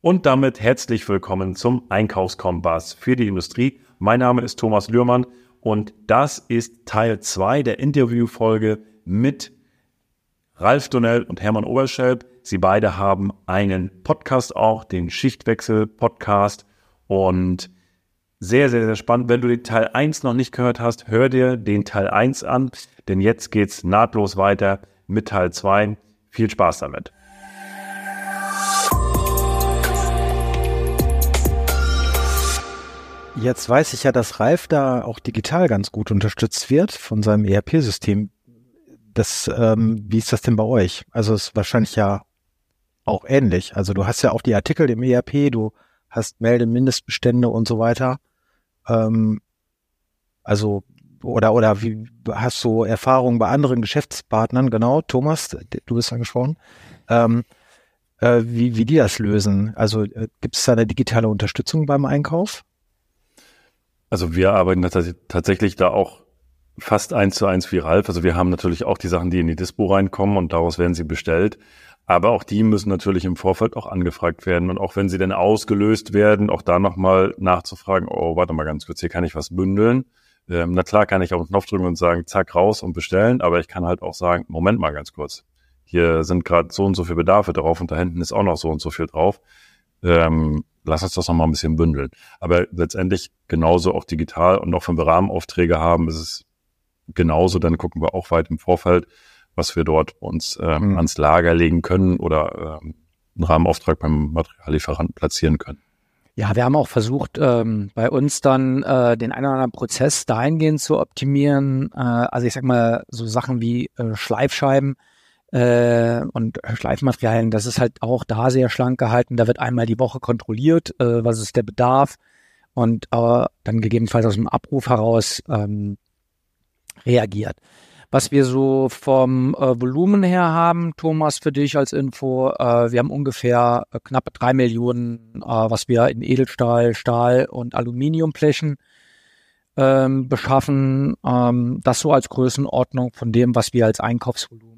Und damit herzlich willkommen zum Einkaufskompass für die Industrie. Mein Name ist Thomas Lührmann und das ist Teil 2 der Interviewfolge mit Ralf Donnell und Hermann Oberschelp. Sie beide haben einen Podcast auch, den Schichtwechsel-Podcast und sehr, sehr, sehr spannend. Wenn du den Teil 1 noch nicht gehört hast, hör dir den Teil 1 an, denn jetzt geht's nahtlos weiter mit Teil 2. Viel Spaß damit. Jetzt weiß ich ja, dass Ralf da auch digital ganz gut unterstützt wird von seinem ERP-System. Das, ähm, wie ist das denn bei euch? Also es ist wahrscheinlich ja auch ähnlich. Also du hast ja auch die Artikel im ERP, du hast Melde, Mindestbestände und so weiter. Ähm, also oder oder wie hast du Erfahrungen bei anderen Geschäftspartnern? Genau, Thomas, du bist angesprochen. Ähm, äh, wie, wie die das lösen? Also äh, gibt es da eine digitale Unterstützung beim Einkauf? Also wir arbeiten tatsächlich da auch fast eins zu eins wie Ralf. Also wir haben natürlich auch die Sachen, die in die Dispo reinkommen und daraus werden sie bestellt. Aber auch die müssen natürlich im Vorfeld auch angefragt werden. Und auch wenn sie denn ausgelöst werden, auch da nochmal nachzufragen, oh, warte mal ganz kurz, hier kann ich was bündeln. Ähm, na klar kann ich auf den Knopf drücken und sagen, zack, raus und bestellen. Aber ich kann halt auch sagen, Moment mal ganz kurz. Hier sind gerade so und so viele Bedarfe drauf und da hinten ist auch noch so und so viel drauf. Ähm, lass uns das nochmal ein bisschen bündeln. Aber letztendlich genauso auch digital und auch wenn wir Rahmenaufträge haben, ist es genauso, dann gucken wir auch weit im Vorfeld, was wir dort uns ähm, mhm. ans Lager legen können oder ähm, einen Rahmenauftrag beim Materiallieferanten platzieren können. Ja, wir haben auch versucht, ähm, bei uns dann äh, den einen oder anderen Prozess dahingehend zu optimieren. Äh, also ich sag mal, so Sachen wie äh, Schleifscheiben äh, und Schleifmaterialien, das ist halt auch da sehr schlank gehalten. Da wird einmal die Woche kontrolliert, äh, was ist der Bedarf und äh, dann gegebenenfalls aus dem Abruf heraus ähm, reagiert. Was wir so vom äh, Volumen her haben, Thomas, für dich als Info, äh, wir haben ungefähr äh, knappe drei Millionen, äh, was wir in Edelstahl, Stahl und Aluminiumblechen ähm, beschaffen. Ähm, das so als Größenordnung von dem, was wir als Einkaufsvolumen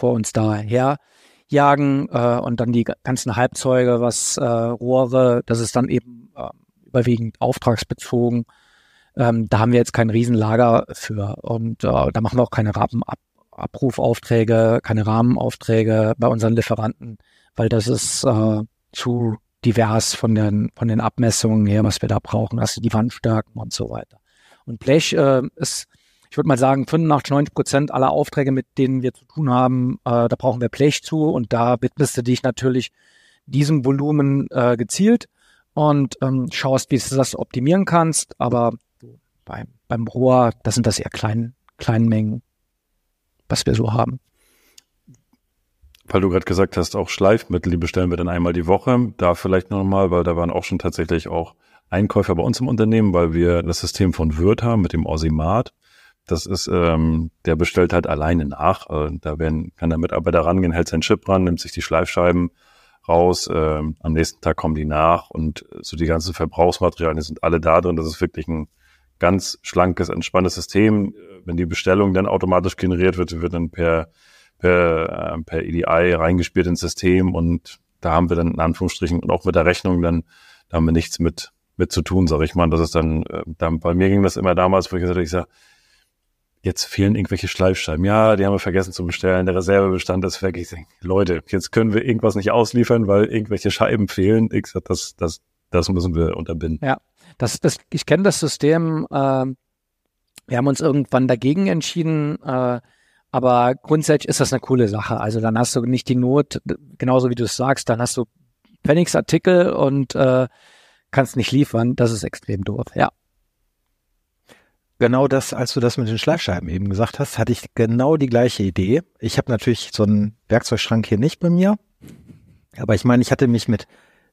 vor uns daher jagen äh, und dann die ganzen Halbzeuge, was äh, Rohre, das ist dann eben äh, überwiegend auftragsbezogen. Ähm, da haben wir jetzt kein Riesenlager für und äh, da machen wir auch keine Rahmenabrufaufträge, keine Rahmenaufträge bei unseren Lieferanten, weil das ist äh, zu divers von den von den Abmessungen her, was wir da brauchen, also die Wandstärken und so weiter. Und Blech äh, ist ich würde mal sagen, 85, 90 Prozent aller Aufträge, mit denen wir zu tun haben, äh, da brauchen wir Blech zu und da widmest du dich natürlich diesem Volumen äh, gezielt und ähm, schaust, wie du das optimieren kannst. Aber beim, beim Rohr, das sind das eher klein, kleinen Mengen, was wir so haben. Weil du gerade gesagt hast, auch Schleifmittel, die bestellen wir dann einmal die Woche. Da vielleicht nochmal, weil da waren auch schon tatsächlich auch Einkäufer bei uns im Unternehmen, weil wir das System von Würth haben mit dem Orsimat. Das ist, ähm, der bestellt halt alleine nach. Äh, da werden, kann der Mitarbeiter rangehen, hält seinen Chip ran, nimmt sich die Schleifscheiben raus. Ähm, am nächsten Tag kommen die nach und so die ganzen Verbrauchsmaterialien sind alle da drin. Das ist wirklich ein ganz schlankes, entspanntes System. Wenn die Bestellung dann automatisch generiert wird, wird dann per per, äh, per EDI reingespielt ins System und da haben wir dann in Anführungsstrichen und auch mit der Rechnung dann, da haben wir nichts mit mit zu tun, sage ich mal. Das ist dann, äh, dann bei mir ging das immer damals, wo ich gesagt habe, ich sage, jetzt fehlen irgendwelche Schleifscheiben. Ja, die haben wir vergessen zu bestellen. Der Reservebestand ist weg. Ich denke, Leute, jetzt können wir irgendwas nicht ausliefern, weil irgendwelche Scheiben fehlen. Ich sag, das, das, das müssen wir unterbinden. Ja, das, das, ich kenne das System. Äh, wir haben uns irgendwann dagegen entschieden. Äh, aber grundsätzlich ist das eine coole Sache. Also dann hast du nicht die Not, genauso wie du es sagst, dann hast du Pfennigsartikel und äh, kannst nicht liefern. Das ist extrem doof, ja genau das, als du das mit den Schleifscheiben eben gesagt hast, hatte ich genau die gleiche Idee. Ich habe natürlich so einen Werkzeugschrank hier nicht bei mir, aber ich meine, ich hatte mich mit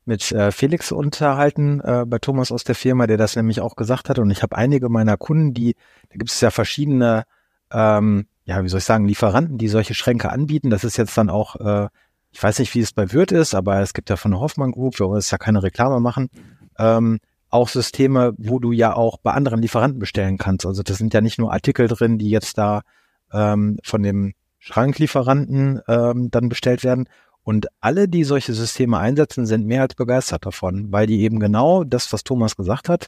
mit äh, Felix unterhalten äh, bei Thomas aus der Firma, der das nämlich auch gesagt hat. Und ich habe einige meiner Kunden, die, da gibt es ja verschiedene, ähm, ja, wie soll ich sagen, Lieferanten, die solche Schränke anbieten. Das ist jetzt dann auch, äh, ich weiß nicht, wie es bei Wirt ist, aber es gibt ja von der Hoffmann Group, wir wollen jetzt ja keine Reklame machen. Ähm, auch Systeme, wo du ja auch bei anderen Lieferanten bestellen kannst. Also das sind ja nicht nur Artikel drin, die jetzt da ähm, von dem Schranklieferanten ähm, dann bestellt werden. Und alle, die solche Systeme einsetzen, sind mehr als begeistert davon, weil die eben genau das, was Thomas gesagt hat,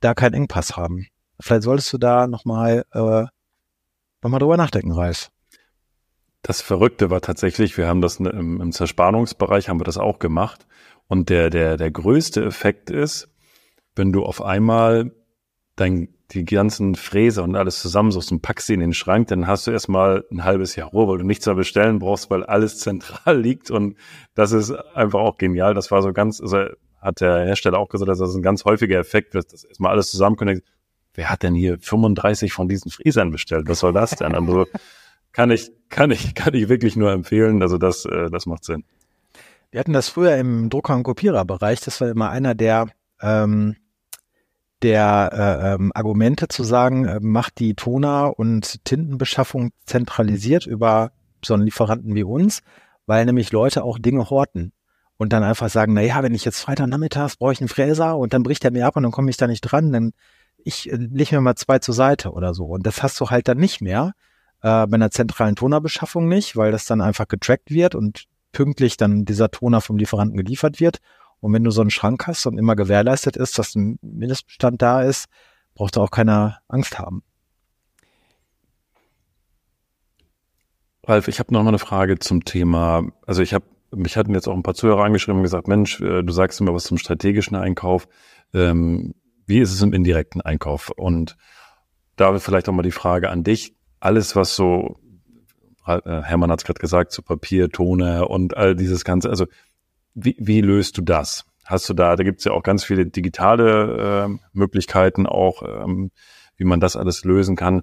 da keinen Engpass haben. Vielleicht solltest du da nochmal äh, noch mal drüber nachdenken, Reis. Das Verrückte war tatsächlich, wir haben das im, im Zerspannungsbereich haben wir das auch gemacht. Und der, der, der größte Effekt ist, wenn du auf einmal dein, die ganzen Fräser und alles zusammensuchst und packst sie in den Schrank, dann hast du erstmal ein halbes Jahr Ruhe, weil du nichts mehr bestellen brauchst, weil alles zentral liegt. Und das ist einfach auch genial. Das war so ganz, also hat der Hersteller auch gesagt, dass das ein ganz häufiger Effekt wird, dass erstmal alles zusammenkommt. Wer hat denn hier 35 von diesen Fräsern bestellt? Was soll das denn? Also kann ich, kann ich, kann ich wirklich nur empfehlen. Also das, äh, das macht Sinn. Wir hatten das früher im Drucker- und Kopiererbereich. Das war immer einer der, ähm, der äh, ähm, Argumente zu sagen, äh, macht die Toner- und Tintenbeschaffung zentralisiert über so einen Lieferanten wie uns, weil nämlich Leute auch Dinge horten und dann einfach sagen, na ja, wenn ich jetzt Freitagnachmittags brauche ich einen Fräser und dann bricht er mir ab und dann komme ich da nicht dran, dann ich äh, lege mir mal zwei zur Seite oder so. Und das hast du halt dann nicht mehr äh, bei einer zentralen Tonerbeschaffung nicht, weil das dann einfach getrackt wird und pünktlich dann dieser Toner vom Lieferanten geliefert wird. Und wenn du so einen Schrank hast und immer gewährleistet ist, dass ein Mindestbestand da ist, braucht da auch keiner Angst haben. Ralf, ich habe noch mal eine Frage zum Thema. Also ich habe, mich hatten jetzt auch ein paar Zuhörer angeschrieben und gesagt, Mensch, äh, du sagst immer was zum strategischen Einkauf. Ähm, wie ist es im indirekten Einkauf? Und da vielleicht auch mal die Frage an dich. Alles, was so äh, Hermann hat es gerade gesagt, zu Papier, Toner und all dieses Ganze. Also wie, wie löst du das? Hast du da, da gibt es ja auch ganz viele digitale äh, Möglichkeiten auch, ähm, wie man das alles lösen kann.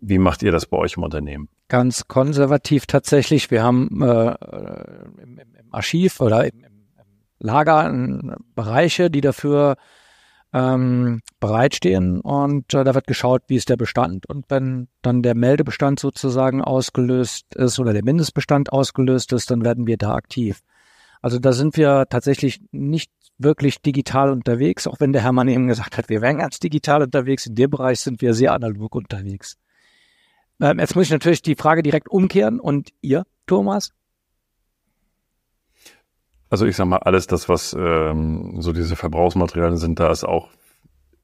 Wie macht ihr das bei euch im Unternehmen? Ganz konservativ tatsächlich. Wir haben äh, im, im Archiv oder im, im Lager Bereiche, die dafür ähm, bereitstehen und äh, da wird geschaut, wie ist der Bestand und wenn dann der Meldebestand sozusagen ausgelöst ist oder der Mindestbestand ausgelöst ist, dann werden wir da aktiv. Also da sind wir tatsächlich nicht wirklich digital unterwegs, auch wenn der Hermann eben gesagt hat, wir wären ganz digital unterwegs. In dem Bereich sind wir sehr analog unterwegs. Ähm, jetzt muss ich natürlich die Frage direkt umkehren und ihr, Thomas, also ich sag mal, alles das, was ähm, so diese Verbrauchsmaterialien sind, da ist auch,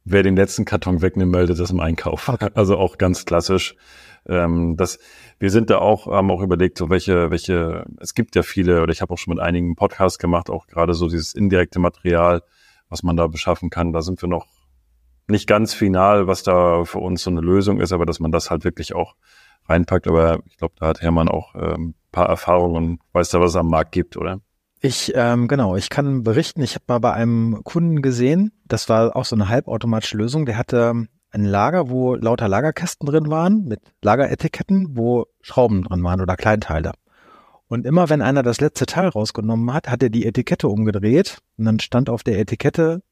wer den letzten Karton wegnimmt, meldet das im Einkauf. Okay. Also auch ganz klassisch. Ähm, das, wir sind da auch, haben auch überlegt, so welche, welche, es gibt ja viele, oder ich habe auch schon mit einigen Podcasts gemacht, auch gerade so dieses indirekte Material, was man da beschaffen kann. Da sind wir noch nicht ganz final, was da für uns so eine Lösung ist, aber dass man das halt wirklich auch reinpackt. Aber ich glaube, da hat Hermann auch ähm, paar Erfahrungen, weiß da, was es am Markt gibt, oder? Ich, ähm, genau, ich kann berichten, ich habe mal bei einem Kunden gesehen, das war auch so eine halbautomatische Lösung, der hatte ein Lager, wo lauter Lagerkästen drin waren, mit Lageretiketten, wo Schrauben drin waren oder Kleinteile. Und immer wenn einer das letzte Teil rausgenommen hat, hat er die Etikette umgedreht und dann stand auf der Etikette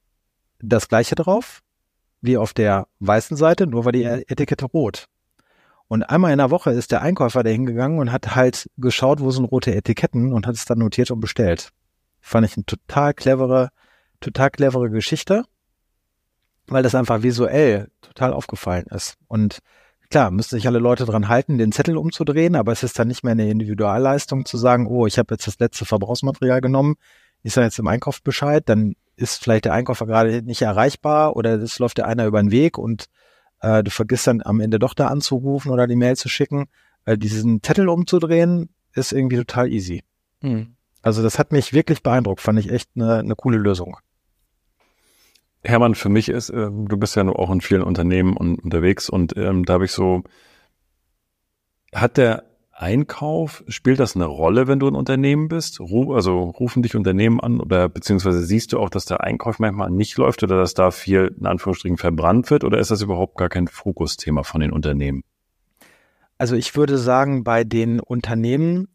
das gleiche drauf, wie auf der weißen Seite, nur war die Etikette rot. Und einmal in der Woche ist der Einkäufer da hingegangen und hat halt geschaut, wo sind rote Etiketten und hat es dann notiert und bestellt. Fand ich eine total clevere, total clevere Geschichte, weil das einfach visuell total aufgefallen ist. Und klar, müssen sich alle Leute dran halten, den Zettel umzudrehen, aber es ist dann nicht mehr eine Individualleistung zu sagen, oh, ich habe jetzt das letzte Verbrauchsmaterial genommen, ich sage jetzt im Einkauf Bescheid, dann ist vielleicht der Einkäufer gerade nicht erreichbar oder es läuft der einer über den Weg und äh, du vergisst dann am Ende doch da anzurufen oder die Mail zu schicken. Äh, diesen Zettel umzudrehen ist irgendwie total easy. Mhm. Also das hat mich wirklich beeindruckt, fand ich echt eine, eine coole Lösung. Hermann, für mich ist, äh, du bist ja auch in vielen Unternehmen und, unterwegs und ähm, da habe ich so, hat der Einkauf, spielt das eine Rolle, wenn du ein Unternehmen bist? Ru also rufen dich Unternehmen an oder beziehungsweise siehst du auch, dass der Einkauf manchmal nicht läuft oder dass da viel in Anführungsstrichen verbrannt wird oder ist das überhaupt gar kein Fokusthema von den Unternehmen? Also ich würde sagen, bei den Unternehmen,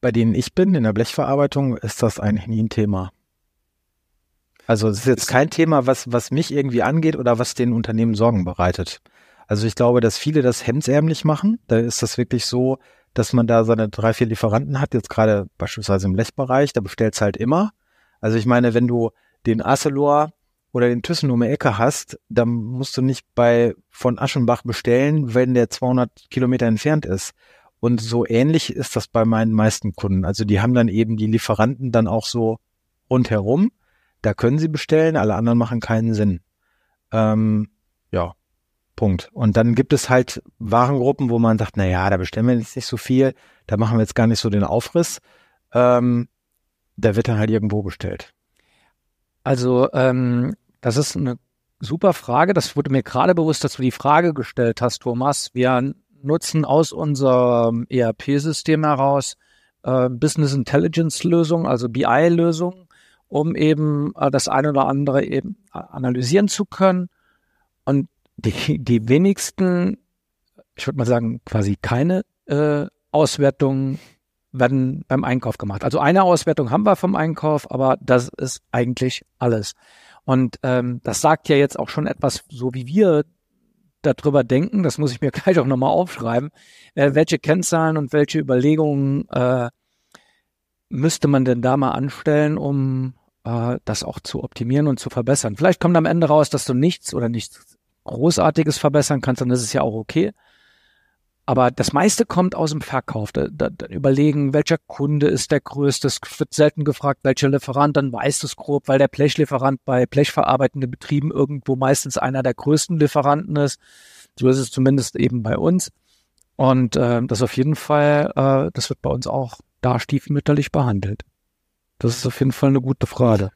bei denen ich bin, in der Blechverarbeitung, ist das eigentlich nie ein Thema. Also es ist jetzt kein Thema, was, was mich irgendwie angeht oder was den Unternehmen Sorgen bereitet. Also ich glaube, dass viele das hemdsärmlich machen. Da ist das wirklich so, dass man da seine drei, vier Lieferanten hat, jetzt gerade beispielsweise im Blechbereich, da bestellt's halt immer. Also ich meine, wenn du den Arcelor oder den Thyssen um die Ecke hast, dann musst du nicht bei von Aschenbach bestellen, wenn der 200 Kilometer entfernt ist. Und so ähnlich ist das bei meinen meisten Kunden. Also die haben dann eben die Lieferanten dann auch so rundherum. Da können sie bestellen, alle anderen machen keinen Sinn. Ähm, ja, Punkt. Und dann gibt es halt Warengruppen, wo man sagt, na ja, da bestellen wir jetzt nicht so viel, da machen wir jetzt gar nicht so den Aufriss. Ähm, da wird dann halt irgendwo bestellt. Also ähm, das ist eine super Frage. Das wurde mir gerade bewusst, dass du die Frage gestellt hast, Thomas. Wir nutzen aus unserem ERP-System heraus äh, Business Intelligence Lösung, also BI-Lösung, um eben äh, das eine oder andere eben analysieren zu können. Und die, die wenigsten, ich würde mal sagen, quasi keine äh, Auswertungen werden beim Einkauf gemacht. Also eine Auswertung haben wir vom Einkauf, aber das ist eigentlich alles. Und ähm, das sagt ja jetzt auch schon etwas, so wie wir darüber denken, das muss ich mir gleich auch nochmal aufschreiben, äh, welche Kennzahlen und welche Überlegungen äh, müsste man denn da mal anstellen, um äh, das auch zu optimieren und zu verbessern. Vielleicht kommt am Ende raus, dass du nichts oder nichts Großartiges verbessern kannst, dann ist es ja auch okay. Aber das meiste kommt aus dem Verkauf. Da, da, da überlegen, welcher Kunde ist der größte. Es wird selten gefragt, welcher Lieferant, dann weißt du es grob, weil der Blechlieferant bei blechverarbeitenden Betrieben irgendwo meistens einer der größten Lieferanten ist. So ist es zumindest eben bei uns. Und äh, das auf jeden Fall, äh, das wird bei uns auch da stiefmütterlich behandelt. Das ist auf jeden Fall eine gute Frage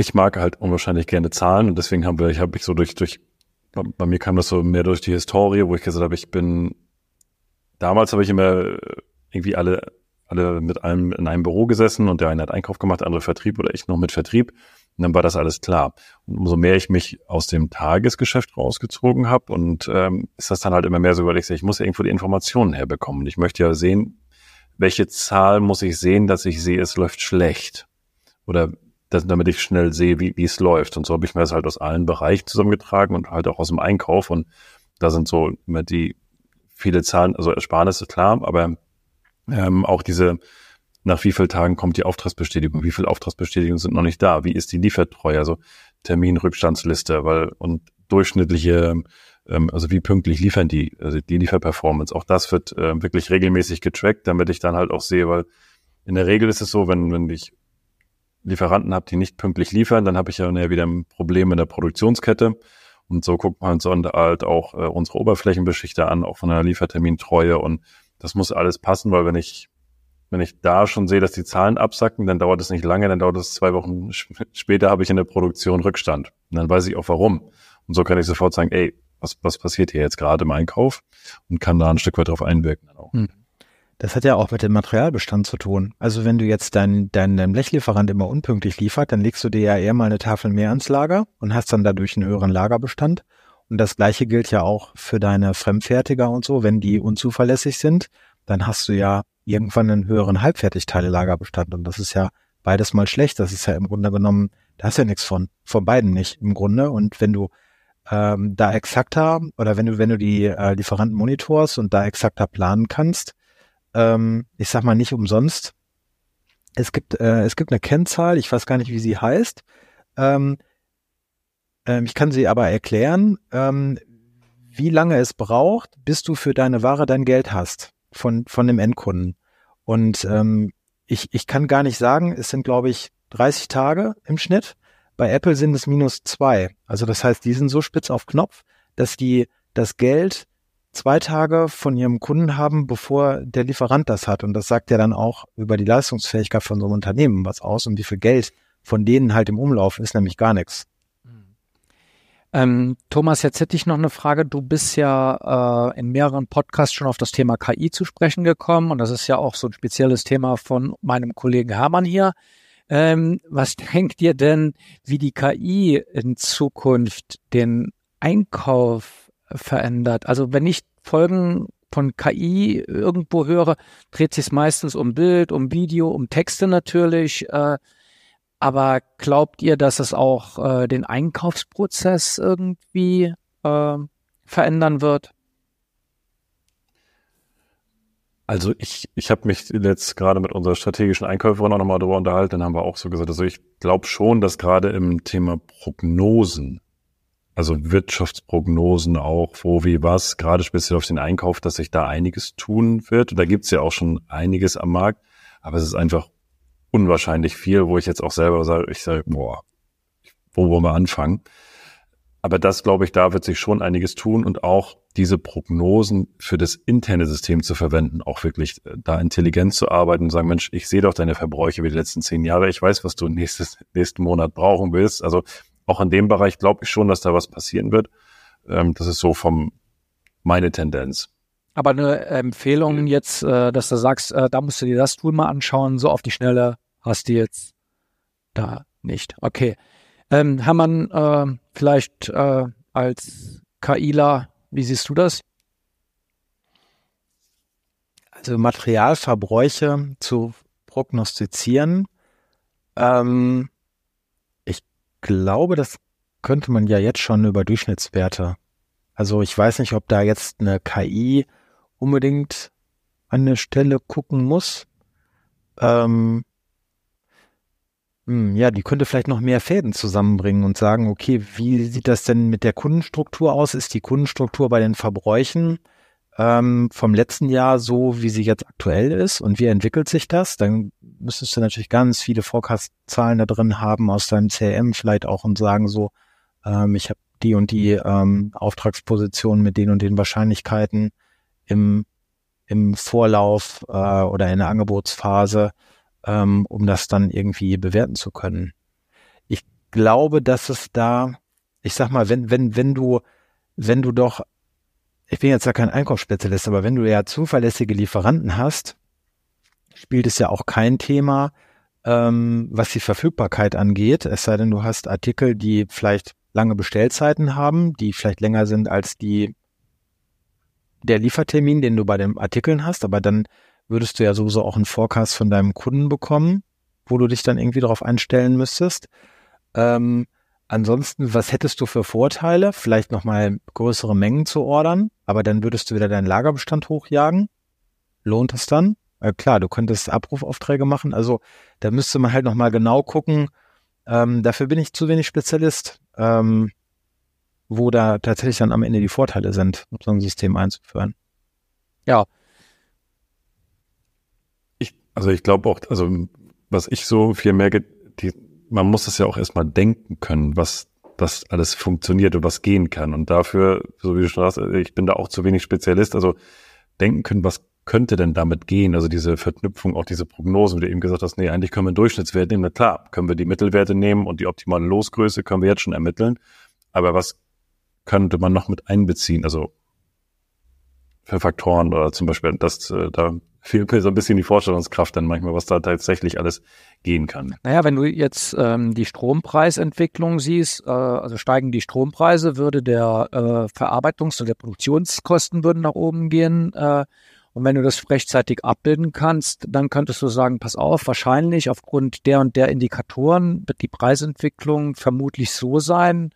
ich mag halt unwahrscheinlich gerne Zahlen und deswegen haben ich habe ich so durch, durch, bei mir kam das so mehr durch die Historie, wo ich gesagt habe, ich bin, damals habe ich immer irgendwie alle, alle mit einem in einem Büro gesessen und der eine hat Einkauf gemacht, der andere Vertrieb oder ich noch mit Vertrieb. Und dann war das alles klar. Und umso mehr ich mich aus dem Tagesgeschäft rausgezogen habe und ähm, ist das dann halt immer mehr so, weil ich sage, ich muss ja irgendwo die Informationen herbekommen. Und ich möchte ja sehen, welche Zahl muss ich sehen, dass ich sehe, es läuft schlecht. Oder das, damit ich schnell sehe, wie, wie es läuft. Und so habe ich mir das halt aus allen Bereichen zusammengetragen und halt auch aus dem Einkauf. Und da sind so immer die viele Zahlen, also Ersparnisse klar, aber ähm, auch diese, nach wie vielen Tagen kommt die Auftragsbestätigung, wie viele Auftragsbestätigungen sind noch nicht da, wie ist die Liefertreue, also Terminrückstandsliste, weil und durchschnittliche, also wie pünktlich liefern die, also die Lieferperformance, auch das wird äh, wirklich regelmäßig getrackt, damit ich dann halt auch sehe, weil in der Regel ist es so, wenn, wenn ich Lieferanten habe, die nicht pünktlich liefern, dann habe ich ja wieder ein Problem in der Produktionskette. Und so guckt man uns halt auch äh, unsere Oberflächenbeschichter an, auch von der Liefertermintreue. Und das muss alles passen, weil wenn ich, wenn ich da schon sehe, dass die Zahlen absacken, dann dauert es nicht lange, dann dauert es zwei Wochen später habe ich in der Produktion Rückstand. Und dann weiß ich auch warum. Und so kann ich sofort sagen, ey, was, was passiert hier jetzt gerade im Einkauf und kann da ein Stück weit drauf einwirken. Dann auch. Hm. Das hat ja auch mit dem Materialbestand zu tun. Also wenn du jetzt dein, dein, dein Blechlieferant immer unpünktlich liefert, dann legst du dir ja eher mal eine Tafel mehr ans Lager und hast dann dadurch einen höheren Lagerbestand. Und das gleiche gilt ja auch für deine Fremdfertiger und so. Wenn die unzuverlässig sind, dann hast du ja irgendwann einen höheren Halbfertigteile-Lagerbestand. Und das ist ja beides mal schlecht. Das ist ja im Grunde genommen, da hast du ja nichts von. Von beiden nicht im Grunde. Und wenn du ähm, da exakter oder wenn du, wenn du die äh, Lieferanten monitorst und da exakter planen kannst, ähm, ich sag mal nicht umsonst. Es gibt, äh, es gibt eine Kennzahl, ich weiß gar nicht, wie sie heißt. Ähm, ähm, ich kann sie aber erklären, ähm, wie lange es braucht, bis du für deine Ware dein Geld hast von, von dem Endkunden. Und ähm, ich, ich kann gar nicht sagen, es sind, glaube ich, 30 Tage im Schnitt. Bei Apple sind es minus zwei. Also das heißt, die sind so spitz auf Knopf, dass die das Geld zwei Tage von ihrem Kunden haben, bevor der Lieferant das hat. Und das sagt ja dann auch über die Leistungsfähigkeit von so einem Unternehmen was aus und wie viel Geld von denen halt im Umlauf ist, nämlich gar nichts. Ähm, Thomas, jetzt hätte ich noch eine Frage. Du bist ja äh, in mehreren Podcasts schon auf das Thema KI zu sprechen gekommen und das ist ja auch so ein spezielles Thema von meinem Kollegen Hermann hier. Ähm, was denkt ihr denn, wie die KI in Zukunft den Einkauf verändert. Also wenn ich Folgen von KI irgendwo höre, dreht sich meistens um Bild, um Video, um Texte natürlich. Äh, aber glaubt ihr, dass es auch äh, den Einkaufsprozess irgendwie äh, verändern wird? Also ich, ich habe mich jetzt gerade mit unserer strategischen Einkäuferin auch nochmal darüber unterhalten, dann haben wir auch so gesagt, also ich glaube schon, dass gerade im Thema Prognosen also Wirtschaftsprognosen auch, wo wie was, gerade speziell auf den Einkauf, dass sich da einiges tun wird. Und da gibt's ja auch schon einiges am Markt, aber es ist einfach unwahrscheinlich viel, wo ich jetzt auch selber sage, ich sage, boah, wo wollen wir anfangen? Aber das, glaube ich, da wird sich schon einiges tun und auch diese Prognosen für das interne System zu verwenden, auch wirklich äh, da intelligent zu arbeiten und sagen, Mensch, ich sehe doch deine Verbräuche wie die letzten zehn Jahre, ich weiß, was du nächstes, nächsten Monat brauchen willst. Also auch in dem Bereich glaube ich schon, dass da was passieren wird. Ähm, das ist so vom meine Tendenz. Aber eine Empfehlung jetzt, äh, dass du sagst, äh, da musst du dir das Tool mal anschauen, so auf die Schnelle hast du jetzt da nicht. Okay. Ähm, Hermann, äh, vielleicht äh, als KIler, wie siehst du das? Also Materialverbräuche zu prognostizieren, ähm, ich glaube, das könnte man ja jetzt schon über Durchschnittswerte. Also ich weiß nicht, ob da jetzt eine KI unbedingt an eine Stelle gucken muss. Ähm, hm, ja, die könnte vielleicht noch mehr Fäden zusammenbringen und sagen, okay, wie sieht das denn mit der Kundenstruktur aus? Ist die Kundenstruktur bei den Verbräuchen ähm, vom letzten Jahr so, wie sie jetzt aktuell ist? Und wie entwickelt sich das? Dann müsstest du natürlich ganz viele Forecast-Zahlen da drin haben aus deinem CRM vielleicht auch und sagen so, ähm, ich habe die und die ähm, Auftragsposition mit den und den Wahrscheinlichkeiten im, im Vorlauf äh, oder in der Angebotsphase ähm, um das dann irgendwie bewerten zu können. Ich glaube, dass es da, ich sag mal, wenn, wenn, wenn du, wenn du doch, ich bin jetzt ja kein Einkaufsspezialist, aber wenn du ja zuverlässige Lieferanten hast, spielt es ja auch kein Thema, ähm, was die Verfügbarkeit angeht, es sei denn, du hast Artikel, die vielleicht lange Bestellzeiten haben, die vielleicht länger sind als die der Liefertermin, den du bei den Artikeln hast, aber dann würdest du ja sowieso auch einen Forecast von deinem Kunden bekommen, wo du dich dann irgendwie darauf einstellen müsstest. Ähm, ansonsten, was hättest du für Vorteile? Vielleicht nochmal größere Mengen zu ordern, aber dann würdest du wieder deinen Lagerbestand hochjagen. Lohnt es dann? Äh, klar, du könntest Abrufaufträge machen. Also da müsste man halt nochmal genau gucken. Ähm, dafür bin ich zu wenig Spezialist, ähm, wo da tatsächlich dann am Ende die Vorteile sind, so ein System einzuführen. Ja, also ich glaube auch, also was ich so viel merke, die, man muss das ja auch erstmal denken können, was das alles funktioniert und was gehen kann. Und dafür, so wie du schon sagst, ich bin da auch zu wenig Spezialist, also denken können, was könnte denn damit gehen? Also diese Verknüpfung, auch diese Prognosen, wie du eben gesagt hast, nee, eigentlich können wir einen Durchschnittswert nehmen. Na klar, können wir die Mittelwerte nehmen und die optimale Losgröße können wir jetzt schon ermitteln. Aber was könnte man noch mit einbeziehen? Also für Faktoren oder zum Beispiel, dass äh, da fehlt mir so ein bisschen die Vorstellungskraft dann manchmal, was da tatsächlich alles gehen kann. Naja, wenn du jetzt ähm, die Strompreisentwicklung siehst, äh, also steigen die Strompreise, würde der äh, Verarbeitungs- und der Produktionskosten würden nach oben gehen. Äh, und wenn du das rechtzeitig abbilden kannst, dann könntest du sagen, pass auf, wahrscheinlich aufgrund der und der Indikatoren wird die Preisentwicklung vermutlich so sein.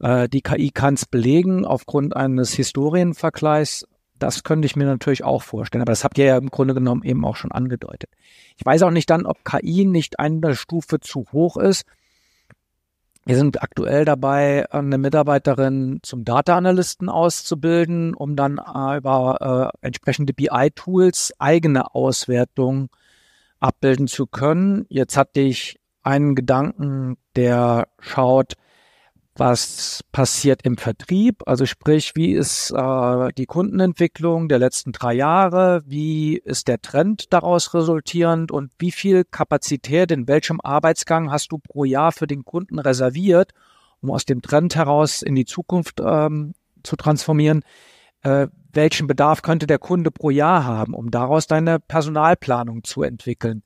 Äh, die KI kann es belegen aufgrund eines Historienvergleichs das könnte ich mir natürlich auch vorstellen. Aber das habt ihr ja im Grunde genommen eben auch schon angedeutet. Ich weiß auch nicht dann, ob KI nicht eine Stufe zu hoch ist. Wir sind aktuell dabei, eine Mitarbeiterin zum Data Analysten auszubilden, um dann äh, über äh, entsprechende BI-Tools eigene Auswertungen abbilden zu können. Jetzt hatte ich einen Gedanken, der schaut, was passiert im Vertrieb, also sprich, wie ist äh, die Kundenentwicklung der letzten drei Jahre, wie ist der Trend daraus resultierend und wie viel Kapazität in welchem Arbeitsgang hast du pro Jahr für den Kunden reserviert, um aus dem Trend heraus in die Zukunft ähm, zu transformieren. Äh, welchen Bedarf könnte der Kunde pro Jahr haben, um daraus deine Personalplanung zu entwickeln?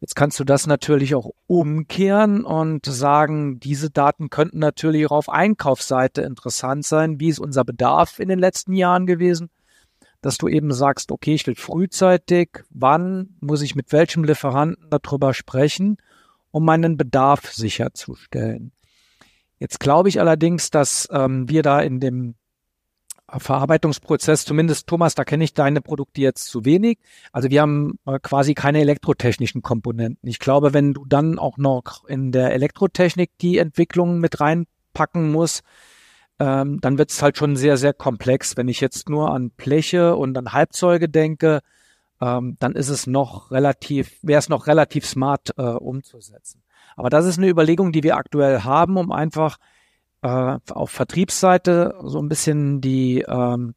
Jetzt kannst du das natürlich auch umkehren und sagen, diese Daten könnten natürlich auch auf Einkaufsseite interessant sein. Wie ist unser Bedarf in den letzten Jahren gewesen? Dass du eben sagst, okay, ich will frühzeitig, wann muss ich mit welchem Lieferanten darüber sprechen, um meinen Bedarf sicherzustellen. Jetzt glaube ich allerdings, dass ähm, wir da in dem Verarbeitungsprozess, zumindest Thomas, da kenne ich deine Produkte jetzt zu wenig. Also wir haben äh, quasi keine elektrotechnischen Komponenten. Ich glaube, wenn du dann auch noch in der Elektrotechnik die Entwicklung mit reinpacken musst, ähm, dann wird es halt schon sehr, sehr komplex. Wenn ich jetzt nur an Bleche und an Halbzeuge denke, ähm, dann ist es noch relativ, wäre es noch relativ smart äh, umzusetzen. Aber das ist eine Überlegung, die wir aktuell haben, um einfach äh, auf Vertriebsseite so ein bisschen die ähm,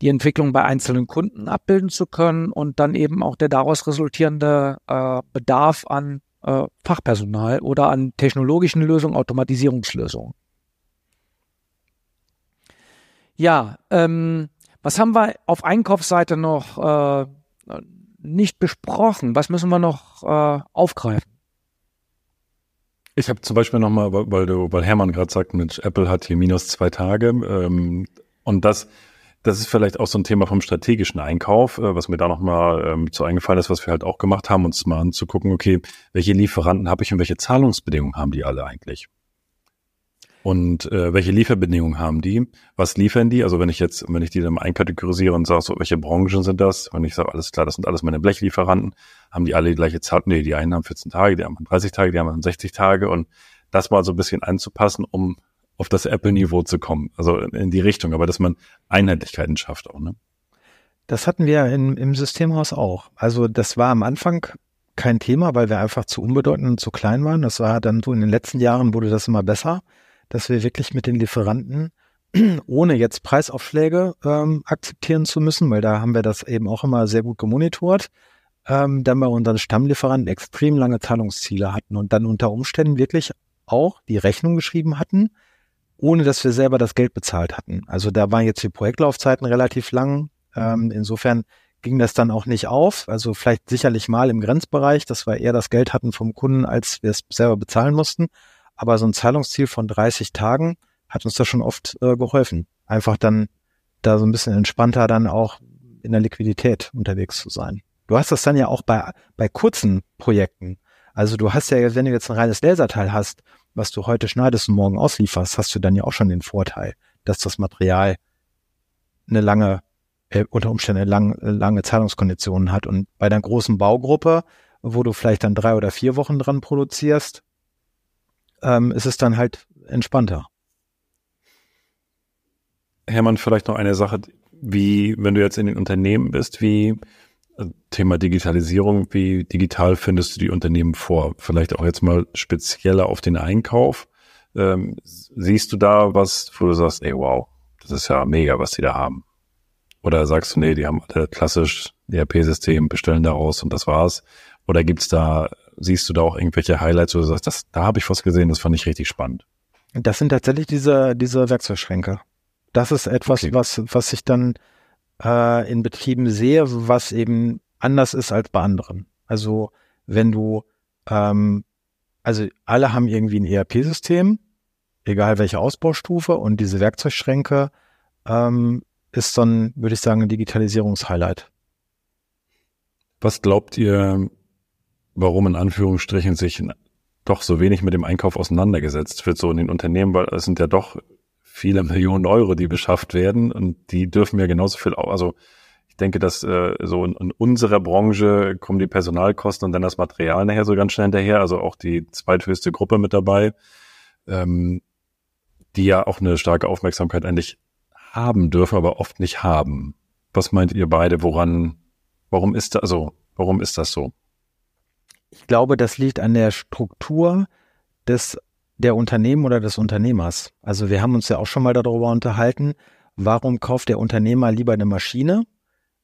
die Entwicklung bei einzelnen Kunden abbilden zu können und dann eben auch der daraus resultierende äh, Bedarf an äh, Fachpersonal oder an technologischen Lösungen, Automatisierungslösungen. Ja, ähm, was haben wir auf Einkaufsseite noch äh, nicht besprochen? Was müssen wir noch äh, aufgreifen? Ich habe zum Beispiel nochmal, weil du, weil Hermann gerade sagt, Mensch, Apple hat hier minus zwei Tage ähm, und das das ist vielleicht auch so ein Thema vom strategischen Einkauf, äh, was mir da nochmal ähm, zu eingefallen ist, was wir halt auch gemacht haben, uns mal anzugucken, okay, welche Lieferanten habe ich und welche Zahlungsbedingungen haben die alle eigentlich? Und äh, welche Lieferbedingungen haben die? Was liefern die? Also wenn ich jetzt, wenn ich die dann einkategorisiere und sage, so, welche Branchen sind das? Und ich sage, alles klar, das sind alles meine Blechlieferanten, haben die alle die gleiche Zeit? Nee, die einen haben 14 Tage, die anderen 30 Tage, die anderen 60 Tage und das mal so ein bisschen anzupassen, um auf das Apple-Niveau zu kommen. Also in die Richtung, aber dass man Einheitlichkeiten schafft auch, ne? Das hatten wir in, im Systemhaus auch. Also das war am Anfang kein Thema, weil wir einfach zu unbedeutend und zu klein waren. Das war dann so in den letzten Jahren wurde das immer besser, dass wir wirklich mit den Lieferanten ohne jetzt Preisaufschläge ähm, akzeptieren zu müssen, weil da haben wir das eben auch immer sehr gut gemonitort, ähm, dann bei unseren Stammlieferanten extrem lange Zahlungsziele hatten und dann unter Umständen wirklich auch die Rechnung geschrieben hatten, ohne dass wir selber das Geld bezahlt hatten. Also da waren jetzt die Projektlaufzeiten relativ lang. Ähm, insofern ging das dann auch nicht auf. Also vielleicht sicherlich mal im Grenzbereich, dass wir eher das Geld hatten vom Kunden, als wir es selber bezahlen mussten. Aber so ein Zahlungsziel von 30 Tagen hat uns da schon oft äh, geholfen. Einfach dann da so ein bisschen entspannter dann auch in der Liquidität unterwegs zu sein. Du hast das dann ja auch bei, bei kurzen Projekten. Also du hast ja, wenn du jetzt ein reines Laserteil hast was du heute schneidest und morgen auslieferst, hast du dann ja auch schon den Vorteil, dass das Material eine lange, äh, unter Umständen lang, lange Zahlungskonditionen hat. Und bei der großen Baugruppe, wo du vielleicht dann drei oder vier Wochen dran produzierst, ähm, ist es dann halt entspannter. Hermann, vielleicht noch eine Sache, wie, wenn du jetzt in den Unternehmen bist, wie Thema Digitalisierung, wie digital findest du die Unternehmen vor? Vielleicht auch jetzt mal spezieller auf den Einkauf. Ähm, siehst du da was, wo du sagst, ey, wow, das ist ja mega, was die da haben? Oder sagst du, nee, die haben alle klassisch ERP-System, bestellen daraus und das war's? Oder gibt's da, siehst du da auch irgendwelche Highlights, wo du sagst, das, da habe ich was gesehen, das fand ich richtig spannend? Das sind tatsächlich diese, diese Werkzeugschränke. Das ist etwas, okay. was, was ich dann äh, in Betrieben sehe, was eben anders ist als bei anderen. Also wenn du, ähm, also alle haben irgendwie ein ERP-System, egal welche Ausbaustufe, und diese Werkzeugschränke ähm, ist dann, würde ich sagen, ein Digitalisierungshighlight. Was glaubt ihr, warum in Anführungsstrichen sich doch so wenig mit dem Einkauf auseinandergesetzt wird, so in den Unternehmen, weil es sind ja doch viele Millionen Euro, die beschafft werden und die dürfen ja genauso viel, also ich denke, dass äh, so in, in unserer Branche kommen die Personalkosten und dann das Material nachher so ganz schnell hinterher, also auch die zweithöchste Gruppe mit dabei, ähm, die ja auch eine starke Aufmerksamkeit eigentlich haben dürfen, aber oft nicht haben. Was meint ihr beide, woran, warum ist das, also, warum ist das so? Ich glaube, das liegt an der Struktur des der Unternehmen oder des Unternehmers. Also wir haben uns ja auch schon mal darüber unterhalten, warum kauft der Unternehmer lieber eine Maschine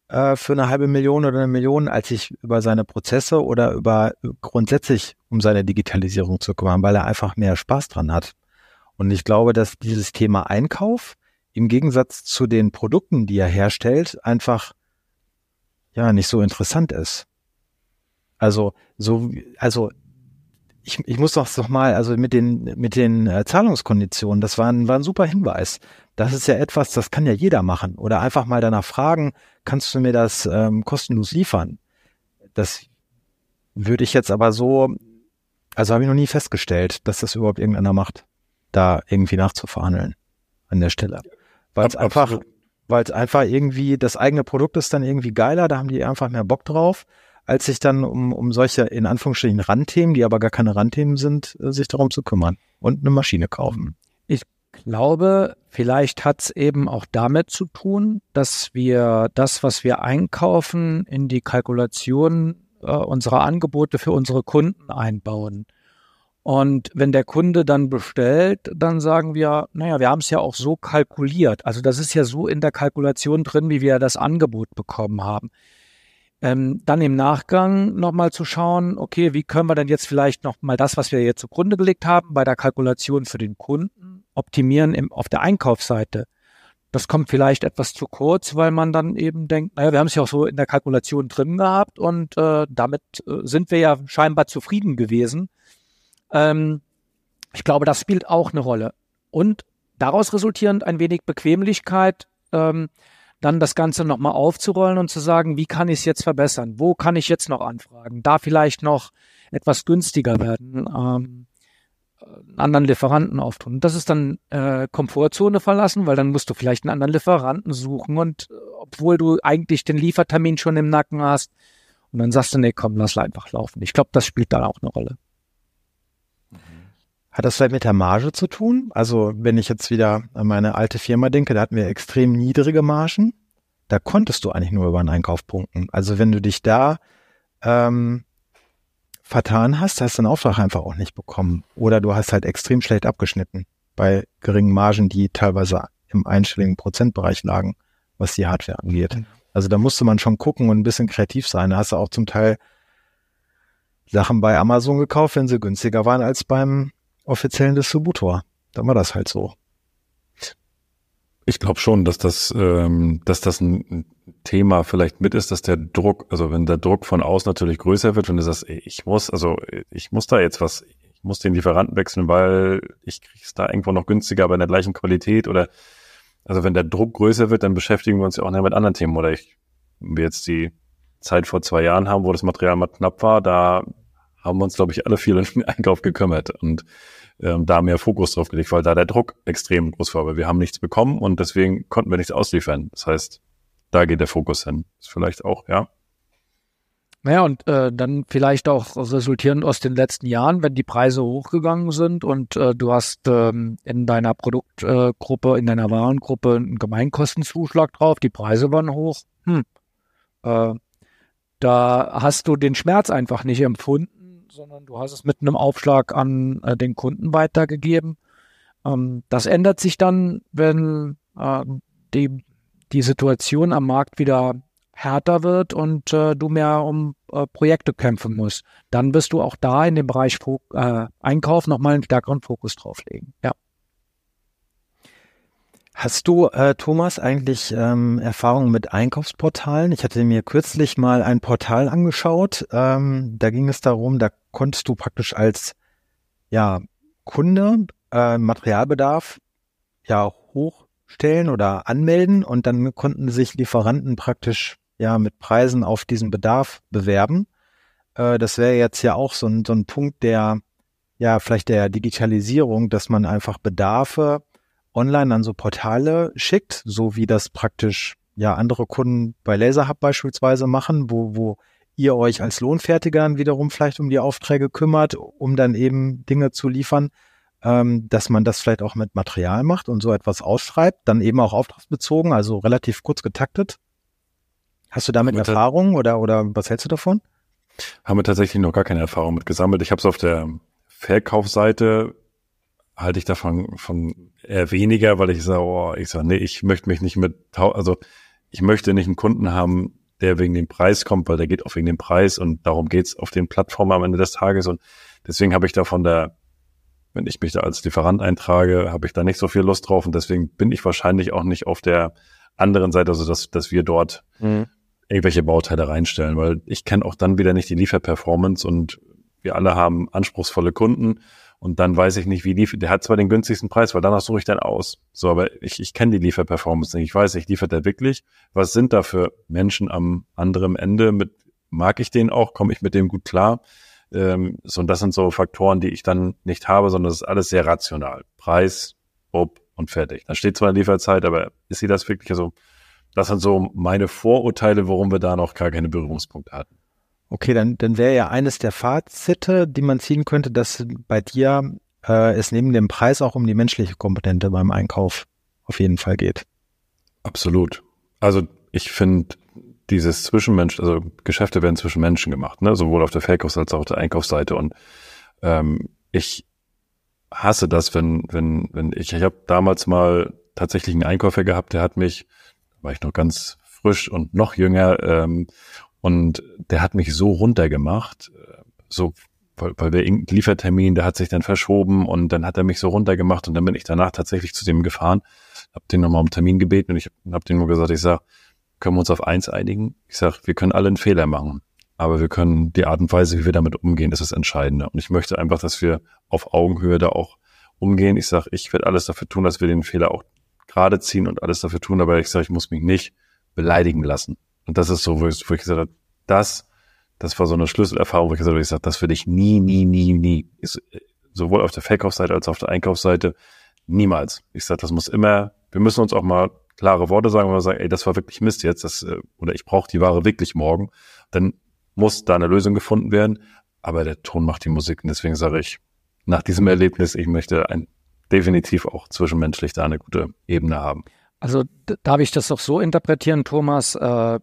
äh, für eine halbe Million oder eine Million, als sich über seine Prozesse oder über grundsätzlich um seine Digitalisierung zu kümmern, weil er einfach mehr Spaß dran hat. Und ich glaube, dass dieses Thema Einkauf im Gegensatz zu den Produkten, die er herstellt, einfach ja nicht so interessant ist. Also so, also ich, ich muss doch noch mal, also mit den mit den äh, Zahlungskonditionen, das war ein, war ein super Hinweis. Das ist ja etwas, das kann ja jeder machen. Oder einfach mal danach fragen, kannst du mir das ähm, kostenlos liefern? Das würde ich jetzt aber so, also habe ich noch nie festgestellt, dass das überhaupt irgendeiner macht, da irgendwie nachzuverhandeln an der Stelle. Weil es einfach, weil es einfach irgendwie, das eigene Produkt ist dann irgendwie geiler, da haben die einfach mehr Bock drauf als sich dann um, um solche in Anführungsstrichen Randthemen, die aber gar keine Randthemen sind, äh, sich darum zu kümmern und eine Maschine kaufen. Ich glaube, vielleicht hat es eben auch damit zu tun, dass wir das, was wir einkaufen, in die Kalkulation äh, unserer Angebote für unsere Kunden einbauen. Und wenn der Kunde dann bestellt, dann sagen wir, naja, wir haben es ja auch so kalkuliert. Also das ist ja so in der Kalkulation drin, wie wir das Angebot bekommen haben. Ähm, dann im Nachgang nochmal zu schauen, okay, wie können wir denn jetzt vielleicht nochmal das, was wir jetzt zugrunde gelegt haben, bei der Kalkulation für den Kunden optimieren im, auf der Einkaufsseite. Das kommt vielleicht etwas zu kurz, weil man dann eben denkt, naja, wir haben es ja auch so in der Kalkulation drin gehabt und äh, damit äh, sind wir ja scheinbar zufrieden gewesen. Ähm, ich glaube, das spielt auch eine Rolle. Und daraus resultierend ein wenig Bequemlichkeit, ähm, dann das Ganze nochmal aufzurollen und zu sagen, wie kann ich es jetzt verbessern? Wo kann ich jetzt noch anfragen? Da vielleicht noch etwas günstiger werden, ähm, einen anderen Lieferanten auftun. Das ist dann äh, Komfortzone verlassen, weil dann musst du vielleicht einen anderen Lieferanten suchen und äh, obwohl du eigentlich den Liefertermin schon im Nacken hast und dann sagst du, nee, komm, lass einfach laufen. Ich glaube, das spielt da auch eine Rolle. Hat das vielleicht mit der Marge zu tun? Also wenn ich jetzt wieder an meine alte Firma denke, da hatten wir extrem niedrige Margen. Da konntest du eigentlich nur über einen Einkauf punkten. Also wenn du dich da ähm, vertan hast, hast du den Auftrag einfach auch nicht bekommen. Oder du hast halt extrem schlecht abgeschnitten bei geringen Margen, die teilweise im einstelligen Prozentbereich lagen, was die Hardware angeht. Also da musste man schon gucken und ein bisschen kreativ sein. Da hast du auch zum Teil Sachen bei Amazon gekauft, wenn sie günstiger waren als beim offiziellen Distributor. Dann war das halt so. Ich glaube schon, dass das, ähm, dass das ein Thema vielleicht mit ist, dass der Druck, also wenn der Druck von außen natürlich größer wird, wenn du sagst, ich muss, also ich muss da jetzt was, ich muss den Lieferanten wechseln, weil ich krieg's da irgendwo noch günstiger, aber in der gleichen Qualität oder also wenn der Druck größer wird, dann beschäftigen wir uns ja auch mit anderen Themen. Oder ich, wenn wir jetzt die Zeit vor zwei Jahren haben, wo das Material mal knapp war, da haben wir uns, glaube ich, alle viel im Einkauf gekümmert und ähm, da mehr Fokus drauf gelegt, weil da der Druck extrem groß war, weil wir haben nichts bekommen und deswegen konnten wir nichts ausliefern. Das heißt, da geht der Fokus hin. Ist vielleicht auch, ja. Naja, und äh, dann vielleicht auch resultierend aus den letzten Jahren, wenn die Preise hochgegangen sind und äh, du hast ähm, in deiner Produktgruppe, äh, in deiner Warengruppe einen Gemeinkostenzuschlag drauf, die Preise waren hoch. Hm. Äh, da hast du den Schmerz einfach nicht empfunden sondern du hast es mit einem Aufschlag an äh, den Kunden weitergegeben. Ähm, das ändert sich dann, wenn äh, die, die Situation am Markt wieder härter wird und äh, du mehr um äh, Projekte kämpfen musst. Dann wirst du auch da in dem Bereich Fo äh, Einkauf nochmal einen stärkeren Fokus drauflegen. Ja. Hast du, äh, Thomas, eigentlich ähm, Erfahrungen mit Einkaufsportalen? Ich hatte mir kürzlich mal ein Portal angeschaut. Ähm, da ging es darum, da konntest du praktisch als ja, Kunde äh, Materialbedarf ja hochstellen oder anmelden und dann konnten sich Lieferanten praktisch ja mit Preisen auf diesen Bedarf bewerben. Äh, das wäre jetzt ja auch so ein, so ein Punkt der ja vielleicht der Digitalisierung, dass man einfach Bedarfe online an so Portale schickt, so wie das praktisch ja andere Kunden bei LaserHub beispielsweise machen, wo, wo ihr euch als Lohnfertiger wiederum vielleicht um die Aufträge kümmert, um dann eben Dinge zu liefern, ähm, dass man das vielleicht auch mit Material macht und so etwas ausschreibt, dann eben auch auftragsbezogen, also relativ kurz getaktet. Hast du damit Erfahrung oder, oder was hältst du davon? Haben wir tatsächlich noch gar keine Erfahrung mit gesammelt. Ich habe es auf der Verkaufsseite halte ich davon von eher weniger, weil ich sage, oh, ich sage, nee, ich möchte mich nicht mit, also ich möchte nicht einen Kunden haben, der wegen dem Preis kommt, weil der geht auch wegen dem Preis und darum geht's auf den Plattformen am Ende des Tages und deswegen habe ich da von der, wenn ich mich da als Lieferant eintrage, habe ich da nicht so viel Lust drauf und deswegen bin ich wahrscheinlich auch nicht auf der anderen Seite, also dass, dass wir dort mhm. irgendwelche Bauteile reinstellen, weil ich kenne auch dann wieder nicht die Lieferperformance und wir alle haben anspruchsvolle Kunden und dann weiß ich nicht, wie liefert. Der hat zwar den günstigsten Preis, weil danach suche ich dann aus. So, aber ich, ich kenne die Lieferperformance nicht. Ich weiß nicht, liefert er wirklich? Was sind da für Menschen am anderen Ende? Mit, mag ich den auch? Komme ich mit dem gut klar? Ähm, so, und das sind so Faktoren, die ich dann nicht habe, sondern es ist alles sehr rational. Preis, ob und fertig. Da steht zwar Lieferzeit, aber ist sie das wirklich? Also, das sind so meine Vorurteile, warum wir da noch gar keine Berührungspunkte hatten. Okay, dann, dann wäre ja eines der Fazite, die man ziehen könnte, dass bei dir äh, es neben dem Preis auch um die menschliche Komponente beim Einkauf auf jeden Fall geht. Absolut. Also ich finde dieses Zwischenmensch, also Geschäfte werden zwischen Menschen gemacht, ne? sowohl auf der Verkaufs- als auch auf der Einkaufsseite. Und ähm, ich hasse das, wenn, wenn, wenn ich, ich habe damals mal tatsächlich einen Einkäufer gehabt, der hat mich, war ich noch ganz frisch und noch jünger, ähm, und der hat mich so runtergemacht, äh, so weil, weil wir irgendein Liefertermin, der hat sich dann verschoben und dann hat er mich so runtergemacht und dann bin ich danach tatsächlich zu dem gefahren, habe den nochmal um Termin gebeten und ich habe den nur gesagt, ich sag, können wir uns auf eins einigen? Ich sag, wir können alle einen Fehler machen, aber wir können die Art und Weise, wie wir damit umgehen, ist das Entscheidende. Und ich möchte einfach, dass wir auf Augenhöhe da auch umgehen. Ich sag, ich werde alles dafür tun, dass wir den Fehler auch gerade ziehen und alles dafür tun, aber ich sage, ich muss mich nicht beleidigen lassen. Und das ist so, wo ich, wo ich gesagt habe, das, das war so eine Schlüsselerfahrung, wo ich gesagt habe, das würde ich nie, nie, nie, nie, ist, sowohl auf der Verkaufsseite als auch auf der Einkaufsseite, niemals. Ich sage, das muss immer, wir müssen uns auch mal klare Worte sagen, wenn wir sagen, ey, das war wirklich Mist jetzt, das, äh, oder ich brauche die Ware wirklich morgen, dann muss da eine Lösung gefunden werden. Aber der Ton macht die Musik und deswegen sage ich, nach diesem Erlebnis, ich möchte ein, definitiv auch zwischenmenschlich da eine gute Ebene haben. Also darf ich das doch so interpretieren, Thomas? Äh,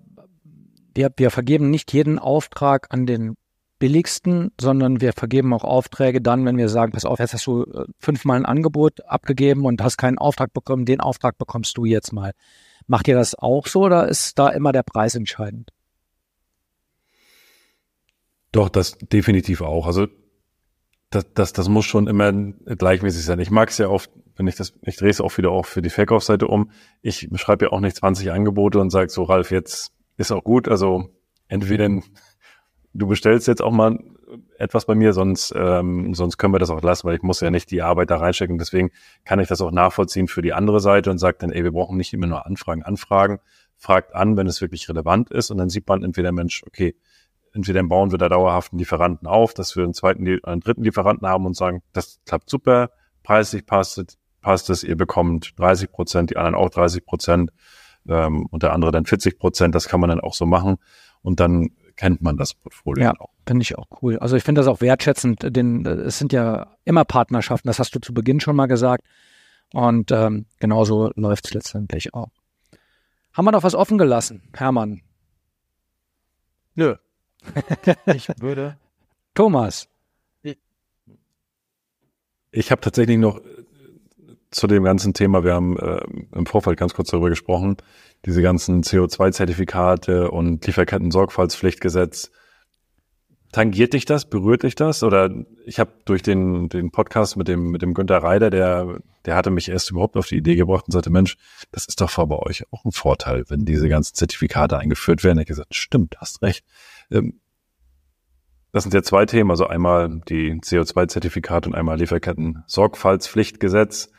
wir, wir vergeben nicht jeden Auftrag an den billigsten, sondern wir vergeben auch Aufträge dann, wenn wir sagen, pass auf, jetzt hast du äh, fünfmal ein Angebot abgegeben und hast keinen Auftrag bekommen, den Auftrag bekommst du jetzt mal. Macht ihr das auch so oder ist da immer der Preis entscheidend? Doch, das definitiv auch. Also das, das, das muss schon immer gleichmäßig sein. Ich mag es ja oft, wenn ich das, ich drehe es auch wieder auch für die Verkaufsseite um. Ich schreibe ja auch nicht 20 Angebote und sage so, Ralf, jetzt ist auch gut. Also entweder du bestellst jetzt auch mal etwas bei mir, sonst, ähm, sonst können wir das auch lassen, weil ich muss ja nicht die Arbeit da reinstecken. Deswegen kann ich das auch nachvollziehen für die andere Seite und sagt dann, ey, wir brauchen nicht immer nur Anfragen, Anfragen. Fragt an, wenn es wirklich relevant ist und dann sieht man entweder, Mensch, okay, entweder bauen wir da dauerhaft einen Lieferanten auf, dass wir einen zweiten, einen dritten Lieferanten haben und sagen, das klappt super, preislich passt passt es, ihr bekommt 30 Prozent, die anderen auch 30 Prozent ähm, und der andere dann 40 Prozent. Das kann man dann auch so machen und dann kennt man das Portfolio ja. Finde ich auch cool. Also ich finde das auch wertschätzend, denn es sind ja immer Partnerschaften, das hast du zu Beginn schon mal gesagt. Und ähm, genauso läuft es letztendlich auch. Haben wir noch was offen gelassen, Hermann? Nö. ich würde. Thomas. Ich habe tatsächlich noch zu dem ganzen Thema, wir haben äh, im Vorfeld ganz kurz darüber gesprochen, diese ganzen CO2-Zertifikate und Lieferketten-Sorgfaltspflichtgesetz. Tangiert dich das? Berührt dich das? Oder ich habe durch den, den Podcast mit dem, mit dem Günter Reider, der, der hatte mich erst überhaupt auf die Idee gebracht und sagte, Mensch, das ist doch bei euch auch ein Vorteil, wenn diese ganzen Zertifikate eingeführt werden. Ich habe gesagt, stimmt, hast recht. Ähm, das sind ja zwei Themen, also einmal die CO2-Zertifikate und einmal Lieferketten-Sorgfaltspflichtgesetz.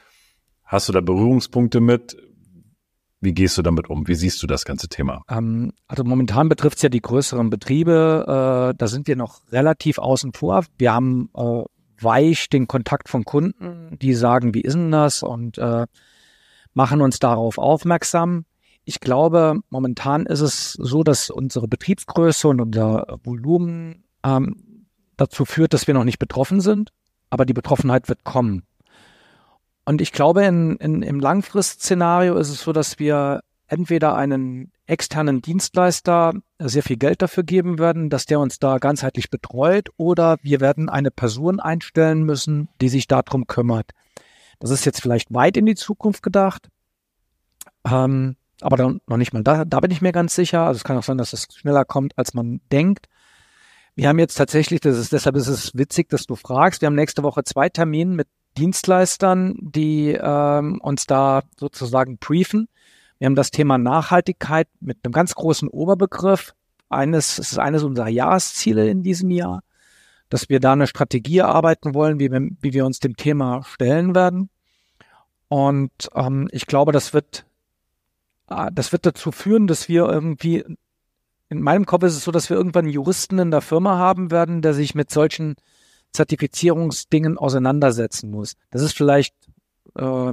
Hast du da Berührungspunkte mit? Wie gehst du damit um? Wie siehst du das ganze Thema? Ähm, also momentan betrifft es ja die größeren Betriebe. Äh, da sind wir noch relativ außen vor. Wir haben äh, weich den Kontakt von Kunden, die sagen, wie ist denn das? Und äh, machen uns darauf aufmerksam. Ich glaube, momentan ist es so, dass unsere Betriebsgröße und unser Volumen ähm, dazu führt, dass wir noch nicht betroffen sind. Aber die Betroffenheit wird kommen. Und ich glaube, in, in, im Langfristszenario ist es so, dass wir entweder einen externen Dienstleister sehr viel Geld dafür geben werden, dass der uns da ganzheitlich betreut, oder wir werden eine Person einstellen müssen, die sich darum kümmert. Das ist jetzt vielleicht weit in die Zukunft gedacht, ähm, aber dann noch nicht mal da, da bin ich mir ganz sicher. Also es kann auch sein, dass es schneller kommt, als man denkt. Wir haben jetzt tatsächlich, das ist, deshalb ist es witzig, dass du fragst, wir haben nächste Woche zwei Termine mit Dienstleistern, die ähm, uns da sozusagen briefen. Wir haben das Thema Nachhaltigkeit mit einem ganz großen Oberbegriff. Eines, es ist eines unserer Jahresziele in diesem Jahr, dass wir da eine Strategie erarbeiten wollen, wie wir, wie wir uns dem Thema stellen werden. Und ähm, ich glaube, das wird, äh, das wird dazu führen, dass wir irgendwie, in meinem Kopf ist es so, dass wir irgendwann einen Juristen in der Firma haben werden, der sich mit solchen Zertifizierungsdingen auseinandersetzen muss. Das ist vielleicht äh,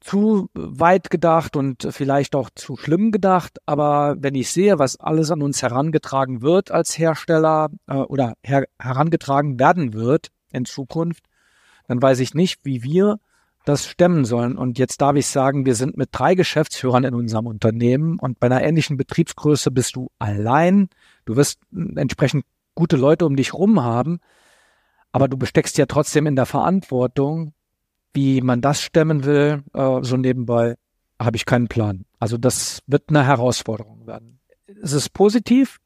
zu weit gedacht und vielleicht auch zu schlimm gedacht, aber wenn ich sehe, was alles an uns herangetragen wird als Hersteller äh, oder her herangetragen werden wird in Zukunft, dann weiß ich nicht, wie wir das stemmen sollen. Und jetzt darf ich sagen, wir sind mit drei Geschäftsführern in unserem Unternehmen und bei einer ähnlichen Betriebsgröße bist du allein. Du wirst entsprechend gute Leute um dich rum haben, aber du besteckst ja trotzdem in der Verantwortung, wie man das stemmen will, äh, so nebenbei habe ich keinen Plan. Also das wird eine Herausforderung werden. Es ist positiv,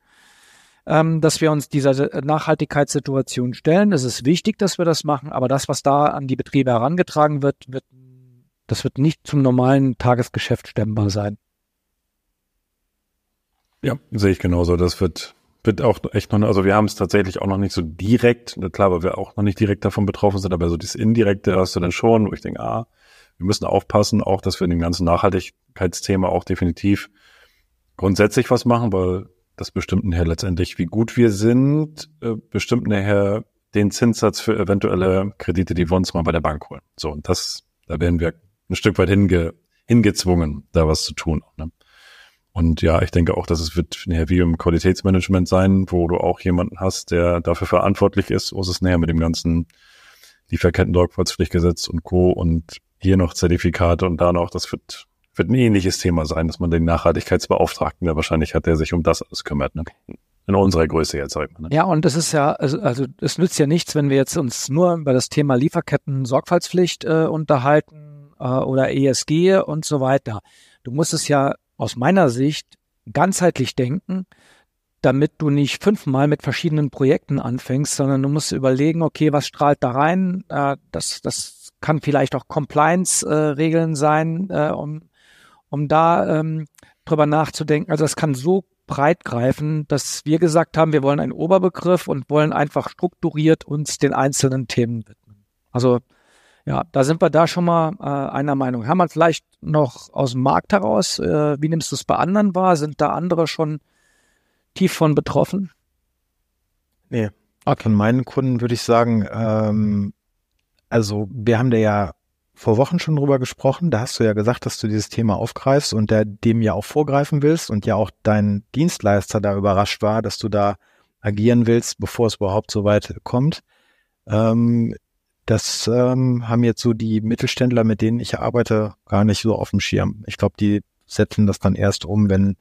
ähm, dass wir uns dieser Nachhaltigkeitssituation stellen. Es ist wichtig, dass wir das machen, aber das, was da an die Betriebe herangetragen wird, wird das wird nicht zum normalen Tagesgeschäft stemmbar sein. Ja, sehe ich genauso. Das wird wird auch echt noch, also wir haben es tatsächlich auch noch nicht so direkt, klar, weil wir auch noch nicht direkt davon betroffen sind, aber so das Indirekte hast du dann schon, wo ich denke, ah, wir müssen aufpassen, auch, dass wir in dem ganzen Nachhaltigkeitsthema auch definitiv grundsätzlich was machen, weil das bestimmt nachher letztendlich, wie gut wir sind, äh, bestimmt nachher den Zinssatz für eventuelle Kredite, die wir uns mal bei der Bank holen. So, und das, da werden wir ein Stück weit hinge, hingezwungen, da was zu tun. Ne? Und ja, ich denke auch, dass es wird näher wie im Qualitätsmanagement sein, wo du auch jemanden hast, der dafür verantwortlich ist, wo es näher mit dem ganzen Lieferketten-Sorgfaltspflichtgesetz und Co. und hier noch Zertifikate und da noch, das wird, wird ein ähnliches Thema sein, dass man den Nachhaltigkeitsbeauftragten, der wahrscheinlich hat, der sich um das alles kümmert. Ne? in unserer Größe jetzt, sag ich mal. Ne? Ja, und es ist ja, also, also es nützt ja nichts, wenn wir jetzt uns nur über das Thema Lieferketten Sorgfaltspflicht äh, unterhalten äh, oder ESG und so weiter. Du musst es ja aus meiner Sicht ganzheitlich denken, damit du nicht fünfmal mit verschiedenen Projekten anfängst, sondern du musst überlegen, okay, was strahlt da rein? Äh, das, das kann vielleicht auch Compliance-Regeln äh, sein, äh, um, um da ähm, drüber nachzudenken. Also das kann so breit greifen, dass wir gesagt haben, wir wollen einen Oberbegriff und wollen einfach strukturiert uns den einzelnen Themen widmen. Also ja, da sind wir da schon mal äh, einer Meinung. Hermann, vielleicht noch aus dem Markt heraus, äh, wie nimmst du es bei anderen wahr? Sind da andere schon tief von betroffen? Nee. Okay. Von meinen Kunden würde ich sagen, ähm, also wir haben da ja vor Wochen schon drüber gesprochen. Da hast du ja gesagt, dass du dieses Thema aufgreifst und der dem ja auch vorgreifen willst und ja auch dein Dienstleister da überrascht war, dass du da agieren willst, bevor es überhaupt so weit kommt. Ähm, das ähm, haben jetzt so die Mittelständler, mit denen ich arbeite, gar nicht so auf dem Schirm. Ich glaube, die setzen das dann erst um, wenn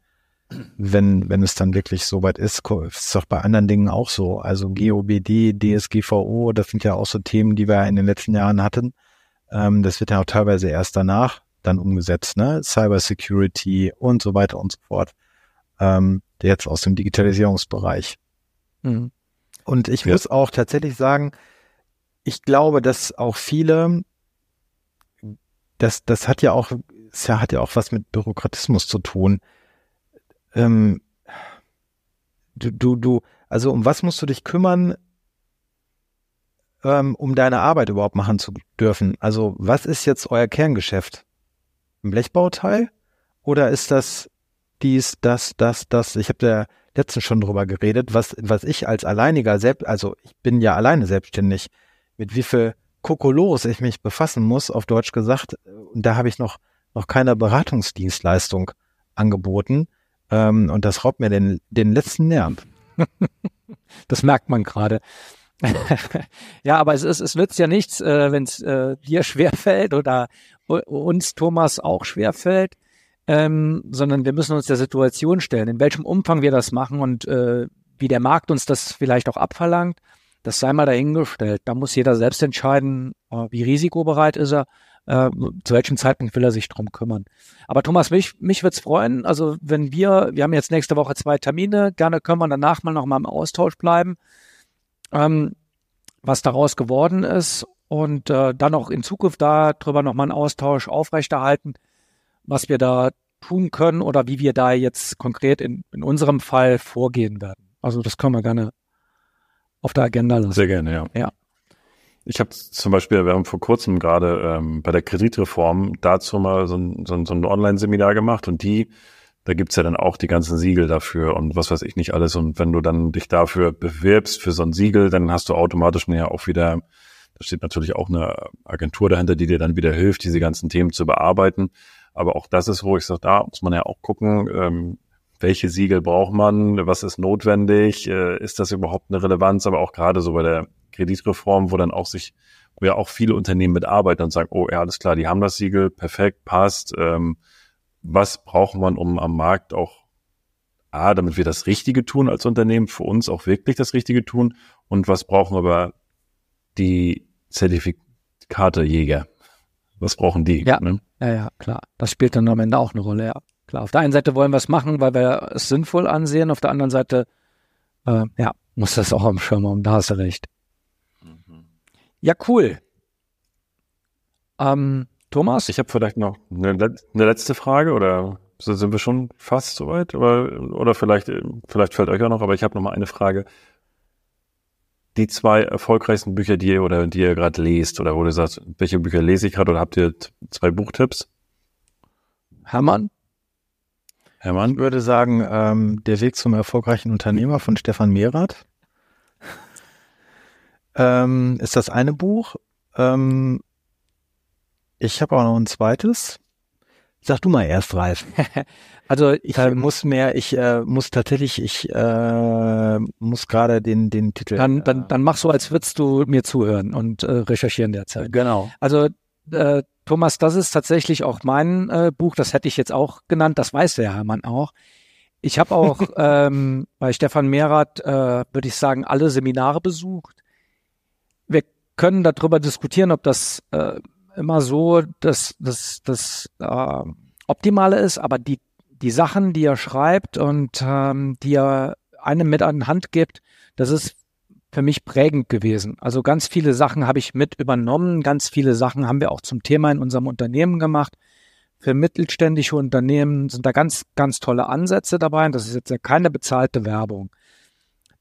wenn wenn es dann wirklich so weit ist. Ist doch bei anderen Dingen auch so. Also GOBD, DSGVO, das sind ja auch so Themen, die wir in den letzten Jahren hatten. Ähm, das wird ja auch teilweise erst danach dann umgesetzt, ne? Cyber Security und so weiter und so fort. Ähm, jetzt aus dem Digitalisierungsbereich. Mhm. Und ich ja. muss auch tatsächlich sagen, ich glaube, dass auch viele, das, das hat ja auch, es hat ja auch was mit Bürokratismus zu tun. Ähm, du, du, du, also um was musst du dich kümmern, ähm, um deine Arbeit überhaupt machen zu dürfen? Also was ist jetzt euer Kerngeschäft? Ein Blechbauteil? Oder ist das dies, das, das, das? Ich habe da letztens schon drüber geredet, was, was ich als alleiniger, selbst, also ich bin ja alleine selbstständig, mit wie viel Kokolos ich mich befassen muss, auf Deutsch gesagt. Und da habe ich noch, noch keine Beratungsdienstleistung angeboten. Ähm, und das raubt mir den, den letzten Nerv. das merkt man gerade. ja, aber es, ist, es nützt ja nichts, äh, wenn es äh, dir schwerfällt oder uns Thomas auch schwerfällt, ähm, sondern wir müssen uns der Situation stellen, in welchem Umfang wir das machen und äh, wie der Markt uns das vielleicht auch abverlangt das sei mal dahingestellt. Da muss jeder selbst entscheiden, äh, wie risikobereit ist er, äh, zu welchem Zeitpunkt will er sich drum kümmern. Aber Thomas, mich, mich würde es freuen, also wenn wir, wir haben jetzt nächste Woche zwei Termine, gerne können wir danach mal noch mal im Austausch bleiben, ähm, was daraus geworden ist und äh, dann auch in Zukunft darüber noch mal einen Austausch aufrechterhalten, was wir da tun können oder wie wir da jetzt konkret in, in unserem Fall vorgehen werden. Also das können wir gerne auf der Agenda lassen. Sehr gerne, ja. Ja. Ich habe zum Beispiel, wir haben vor kurzem gerade ähm, bei der Kreditreform dazu mal so ein, so ein, so ein Online-Seminar gemacht und die, da gibt's ja dann auch die ganzen Siegel dafür und was weiß ich nicht alles. Und wenn du dann dich dafür bewirbst für so ein Siegel, dann hast du automatisch ja auch wieder, da steht natürlich auch eine Agentur dahinter, die dir dann wieder hilft, diese ganzen Themen zu bearbeiten. Aber auch das ist, wo ich sage, da muss man ja auch gucken, ähm, welche Siegel braucht man, was ist notwendig, äh, ist das überhaupt eine Relevanz, aber auch gerade so bei der Kreditreform, wo dann auch sich, wo ja auch viele Unternehmen mitarbeiten und sagen, oh ja, alles klar, die haben das Siegel, perfekt, passt. Ähm, was braucht man, um am Markt auch A, damit wir das Richtige tun als Unternehmen, für uns auch wirklich das Richtige tun und was brauchen aber die Zertifikatejäger? Was brauchen die? Ja, ne? ja, ja, klar. Das spielt dann am Ende auch eine Rolle, ja. Klar, auf der einen Seite wollen wir es machen, weil wir es sinnvoll ansehen, auf der anderen Seite, äh, ja, muss das auch am Schirm haben, da hast du recht. Mhm. Ja, cool. Ähm, Thomas? Ich habe vielleicht noch eine, eine letzte Frage oder sind wir schon fast soweit? Oder, oder vielleicht, vielleicht fällt euch auch noch, aber ich habe noch mal eine Frage. Die zwei erfolgreichsten Bücher, die ihr oder die ihr gerade lest, oder wo du sagst, welche Bücher lese ich gerade oder habt ihr zwei Buchtipps? Hermann? Hermann? Ich würde sagen, ähm, Der Weg zum erfolgreichen Unternehmer von Stefan Mehrath. ähm, ist das eine Buch. Ähm, ich habe auch noch ein zweites. Sag du mal erst, Ralf. also ich ähm, muss mehr, ich äh, muss tatsächlich, ich äh, muss gerade den, den Titel. Dann, dann, äh, dann mach so, als würdest du mir zuhören und äh, recherchieren derzeit. Genau. Also äh, Thomas, das ist tatsächlich auch mein äh, Buch, das hätte ich jetzt auch genannt, das weiß der Hermann auch. Ich habe auch ähm, bei Stefan Mehrath, äh, würde ich sagen, alle Seminare besucht. Wir können darüber diskutieren, ob das äh, immer so dass das, das äh, Optimale ist, aber die, die Sachen, die er schreibt und ähm, die er einem mit an die Hand gibt, das ist für mich prägend gewesen. Also ganz viele Sachen habe ich mit übernommen, ganz viele Sachen haben wir auch zum Thema in unserem Unternehmen gemacht. Für mittelständische Unternehmen sind da ganz, ganz tolle Ansätze dabei. Und das ist jetzt ja keine bezahlte Werbung.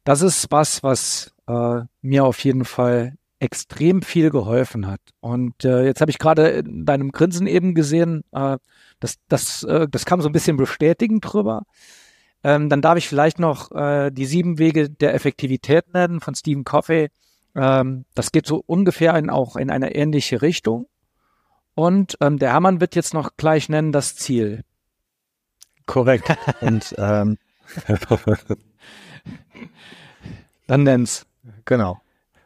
Das ist was, was äh, mir auf jeden Fall extrem viel geholfen hat. Und äh, jetzt habe ich gerade in deinem Grinsen eben gesehen, äh, das, das, äh, das kam so ein bisschen bestätigend drüber. Ähm, dann darf ich vielleicht noch äh, die sieben Wege der Effektivität nennen von Stephen Coffey. Ähm, das geht so ungefähr in, auch in eine ähnliche Richtung. Und ähm, der Hermann wird jetzt noch gleich nennen das Ziel. Korrekt. Und ähm, dann nenn's. Genau.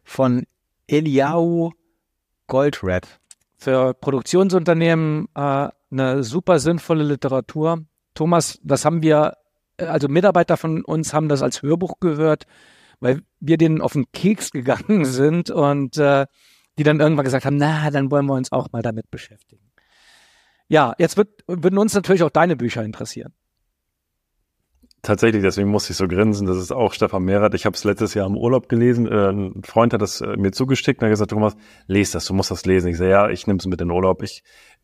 Von Eliau Goldred. Für Produktionsunternehmen äh, eine super sinnvolle Literatur. Thomas, das haben wir, also Mitarbeiter von uns haben das als Hörbuch gehört, weil wir denen auf den Keks gegangen sind und äh, die dann irgendwann gesagt haben, na, dann wollen wir uns auch mal damit beschäftigen. Ja, jetzt wird, würden uns natürlich auch deine Bücher interessieren. Tatsächlich, deswegen musste ich so grinsen. Das ist auch Stefan Mehrath. Ich habe es letztes Jahr im Urlaub gelesen. Äh, ein Freund hat das äh, mir zugestickt und hat gesagt, Thomas, lese das, du musst das lesen. Ich sage, ja, ich nehme es mit in den Urlaub. Ich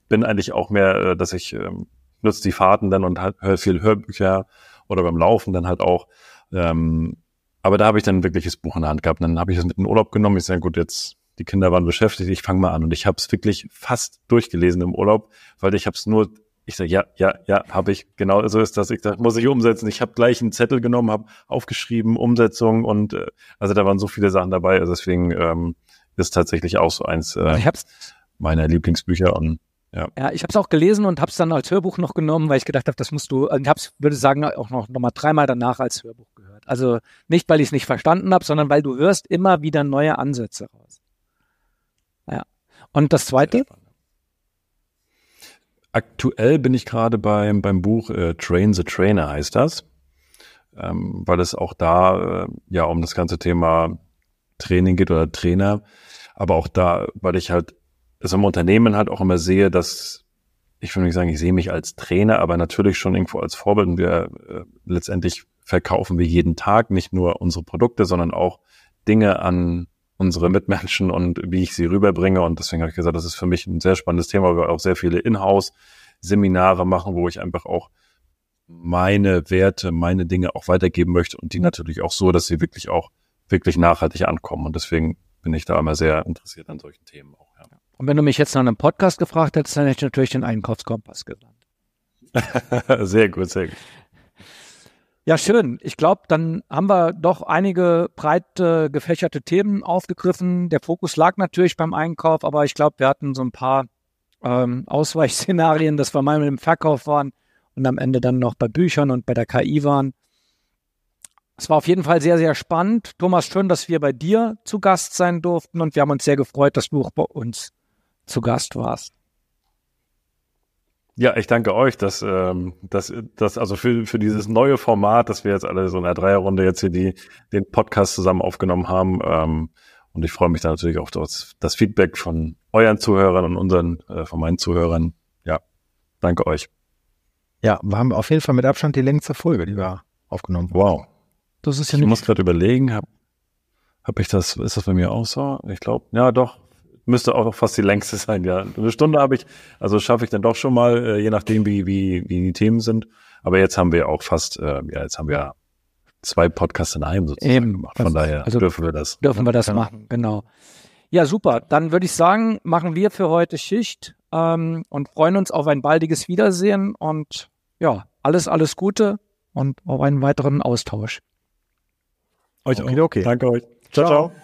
bin eigentlich auch mehr, äh, dass ich ähm, nutze die Fahrten dann und höre viel Hörbücher oder beim Laufen dann halt auch. Ähm, aber da habe ich dann ein wirkliches Buch in der Hand gehabt. Und dann habe ich es mit in den Urlaub genommen. Ich sage, gut, jetzt die Kinder waren beschäftigt, ich fange mal an. Und ich habe es wirklich fast durchgelesen im Urlaub, weil ich habe es nur ich sage, ja, ja, ja, habe ich. Genau so ist das. Ich sag, muss ich umsetzen. Ich habe gleich einen Zettel genommen, habe aufgeschrieben, Umsetzung und äh, also da waren so viele Sachen dabei. Also deswegen ähm, ist tatsächlich auch so eins äh, meiner Lieblingsbücher und ja. Ja, ich habe es auch gelesen und habe es dann als Hörbuch noch genommen, weil ich gedacht habe, das musst du, ich habe würde sagen, auch noch, noch mal dreimal danach als Hörbuch gehört. Also nicht, weil ich es nicht verstanden habe, sondern weil du hörst immer wieder neue Ansätze raus. Ja. Und das Zweite? Aktuell bin ich gerade beim, beim Buch äh, Train the Trainer heißt das, ähm, weil es auch da äh, ja um das ganze Thema Training geht oder Trainer, aber auch da, weil ich halt es im Unternehmen halt auch immer sehe, dass ich will nicht sagen, ich sehe mich als Trainer, aber natürlich schon irgendwo als Vorbild und wir äh, letztendlich verkaufen wir jeden Tag nicht nur unsere Produkte, sondern auch Dinge an unsere Mitmenschen und wie ich sie rüberbringe. Und deswegen habe ich gesagt, das ist für mich ein sehr spannendes Thema, weil wir auch sehr viele Inhouse-Seminare machen, wo ich einfach auch meine Werte, meine Dinge auch weitergeben möchte und die natürlich auch so, dass sie wirklich auch wirklich nachhaltig ankommen. Und deswegen bin ich da immer sehr interessiert an solchen Themen auch. Und wenn du mich jetzt nach einem Podcast gefragt hättest, dann hätte ich natürlich den Einkaufskompass genannt. sehr gut, sehr gut. Ja, schön. Ich glaube, dann haben wir doch einige breit äh, gefächerte Themen aufgegriffen. Der Fokus lag natürlich beim Einkauf, aber ich glaube, wir hatten so ein paar ähm, Ausweichszenarien, dass wir mal im Verkauf waren und am Ende dann noch bei Büchern und bei der KI waren. Es war auf jeden Fall sehr, sehr spannend. Thomas, schön, dass wir bei dir zu Gast sein durften und wir haben uns sehr gefreut, dass du auch bei uns zu Gast warst. Ja, ich danke euch, dass, ähm, dass, dass also für, für dieses neue Format, dass wir jetzt alle so in der Dreierrunde jetzt hier die, den Podcast zusammen aufgenommen haben. Ähm, und ich freue mich da natürlich auch das, das Feedback von euren Zuhörern und unseren, äh, von meinen Zuhörern. Ja, danke euch. Ja, wir haben auf jeden Fall mit Abstand die längste Folge, die wir aufgenommen haben. Wow. Das ist ja Ich nicht muss gerade überlegen, habe hab ich das, ist das bei mir auch so? Ich glaube, ja doch, müsste auch noch fast die längste sein, ja. Eine Stunde habe ich, also schaffe ich dann doch schon mal, äh, je nachdem, wie, wie, wie die Themen sind. Aber jetzt haben wir auch fast, äh, ja, jetzt haben wir zwei Podcasts in einem sozusagen Eben. gemacht. Von Also- daher also dürfen wir das. dürfen wir das Genau. machen, genau. Ja, super. Dann würde ich sagen, machen wir für heute Schicht ähm, und freuen uns auf ein baldiges Wiedersehen und ja, alles, alles Gute und auf einen weiteren Austausch. Euch Okay, okay. Danke euch. ciao. Ciao. ciao.